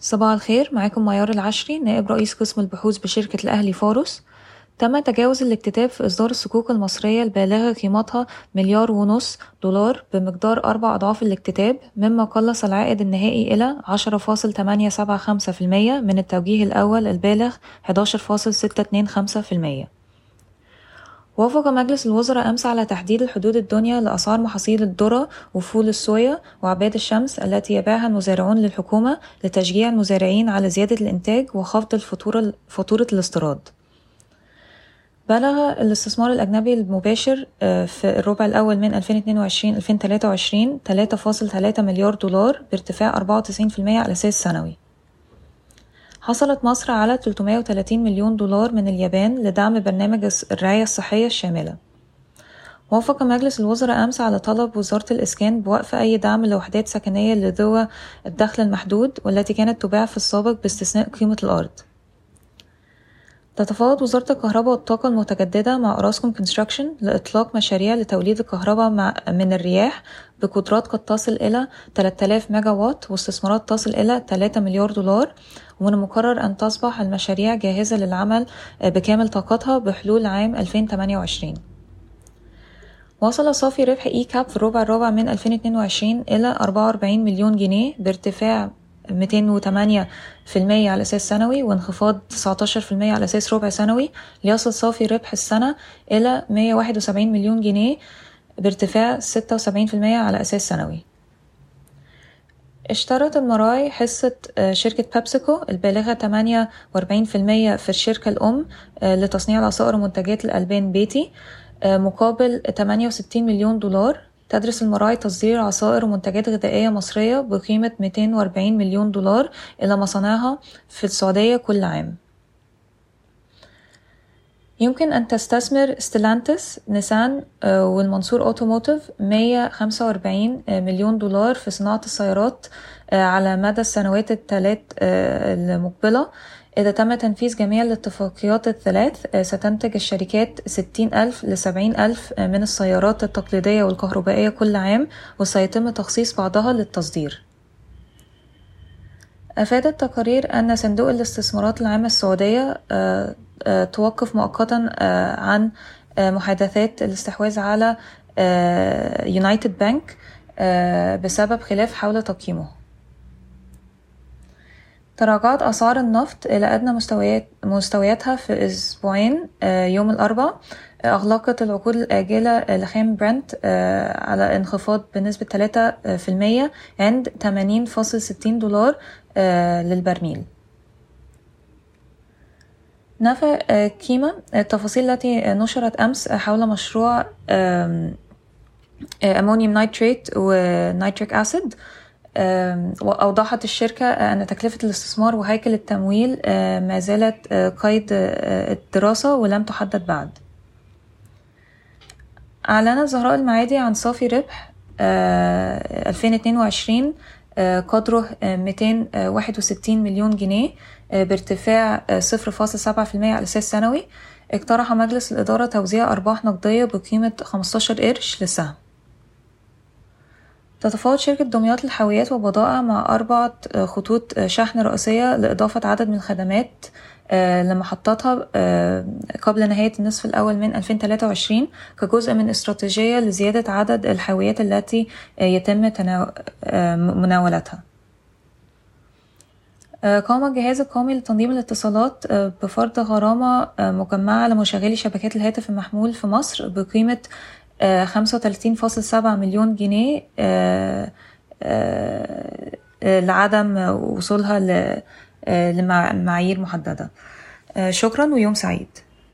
صباح الخير معاكم معيار العشري نائب رئيس قسم البحوث بشركة الأهلي فاروس تم تجاوز الاكتتاب في إصدار الصكوك المصرية البالغة قيمتها مليار ونص دولار بمقدار أربع أضعاف الاكتتاب مما قلص العائد النهائي إلى 10.875% من التوجيه الأول البالغ 11.625% وافق مجلس الوزراء أمس على تحديد الحدود الدنيا لأسعار محاصيل الذرة وفول الصويا وعباد الشمس التي يبيعها المزارعون للحكومة لتشجيع المزارعين على زيادة الإنتاج وخفض الفاتورة فاتورة الاستيراد. بلغ الاستثمار الأجنبي المباشر في الربع الأول من 2022-2023 3.3 مليار دولار بارتفاع 94% على أساس سنوي. حصلت مصر على 330 مليون دولار من اليابان لدعم برنامج الرعاية الصحية الشاملة. وافق مجلس الوزراء أمس على طلب وزارة الإسكان بوقف أي دعم لوحدات سكنية لذوي الدخل المحدود والتي كانت تباع في السابق باستثناء قيمة الأرض. تتفاوض وزارة الكهرباء والطاقة المتجددة مع أوراسكوم Construction لإطلاق مشاريع لتوليد الكهرباء من الرياح بقدرات قد تصل إلى 3000 ميجا وات واستثمارات تصل إلى 3 مليار دولار ومن المقرر أن تصبح المشاريع جاهزة للعمل بكامل طاقتها بحلول عام 2028 وصل صافي ربح إي كاب في الربع الرابع من 2022 إلى 44 مليون جنيه بارتفاع 208 في المية على أساس سنوي وانخفاض 19 في المية على أساس ربع سنوي ليصل صافي ربح السنة إلى 171 مليون جنيه بارتفاع 76 في المية على أساس سنوي. اشترت المراعي حصة شركة بيبسيكو البالغة 48 في المية في الشركة الأم لتصنيع العصائر ومنتجات الألبان بيتي مقابل 68 مليون دولار. تدرس المراعي تصدير عصائر ومنتجات غذائية مصرية بقيمة 240 مليون دولار إلى مصانعها في السعودية كل عام. يمكن أن تستثمر ستيلانتس نيسان والمنصور Automotive 145 مليون دولار في صناعة السيارات على مدى السنوات الثلاث المقبلة. إذا تم تنفيذ جميع الاتفاقيات الثلاث ستنتج الشركات ستين ألف لسبعين ألف من السيارات التقليدية والكهربائية كل عام وسيتم تخصيص بعضها للتصدير. أفادت تقارير أن صندوق الاستثمارات العامة السعودية توقف مؤقتا عن محادثات الاستحواذ على United Bank بسبب خلاف حول تقييمه. تراجعت أسعار النفط إلى أدنى مستويات مستوياتها في أسبوعين يوم الأربعاء أغلقت العقود الآجلة لخام برنت على انخفاض بنسبة تلاتة في المية عند تمانين فاصل ستين دولار للبرميل. نفى كيما التفاصيل التي نشرت أمس حول مشروع ammonium nitrate و nitric acid وأوضحت الشركة أن تكلفة الاستثمار وهيكل التمويل ما زالت قيد الدراسة ولم تحدد بعد. أعلنت زهراء المعادي عن صافي ربح 2022 قدره 261 مليون جنيه بارتفاع 0.7% على أساس سنوي. اقترح مجلس الإدارة توزيع أرباح نقدية بقيمة 15 قرش للسهم. تتفاوض شركة دمياط للحاويات وبضائع مع أربعة خطوط شحن رئيسية لإضافة عدد من الخدمات لمحطاتها قبل نهاية النصف الأول من 2023 كجزء من استراتيجية لزيادة عدد الحاويات التي يتم مناولتها. قام الجهاز القومي لتنظيم الاتصالات بفرض غرامة مجمعة لمشغلي شبكات الهاتف المحمول في مصر بقيمة خمسة وتلاتين فاصل سبعة مليون جنيه لعدم وصولها لمعايير محددة. شكرا ويوم سعيد.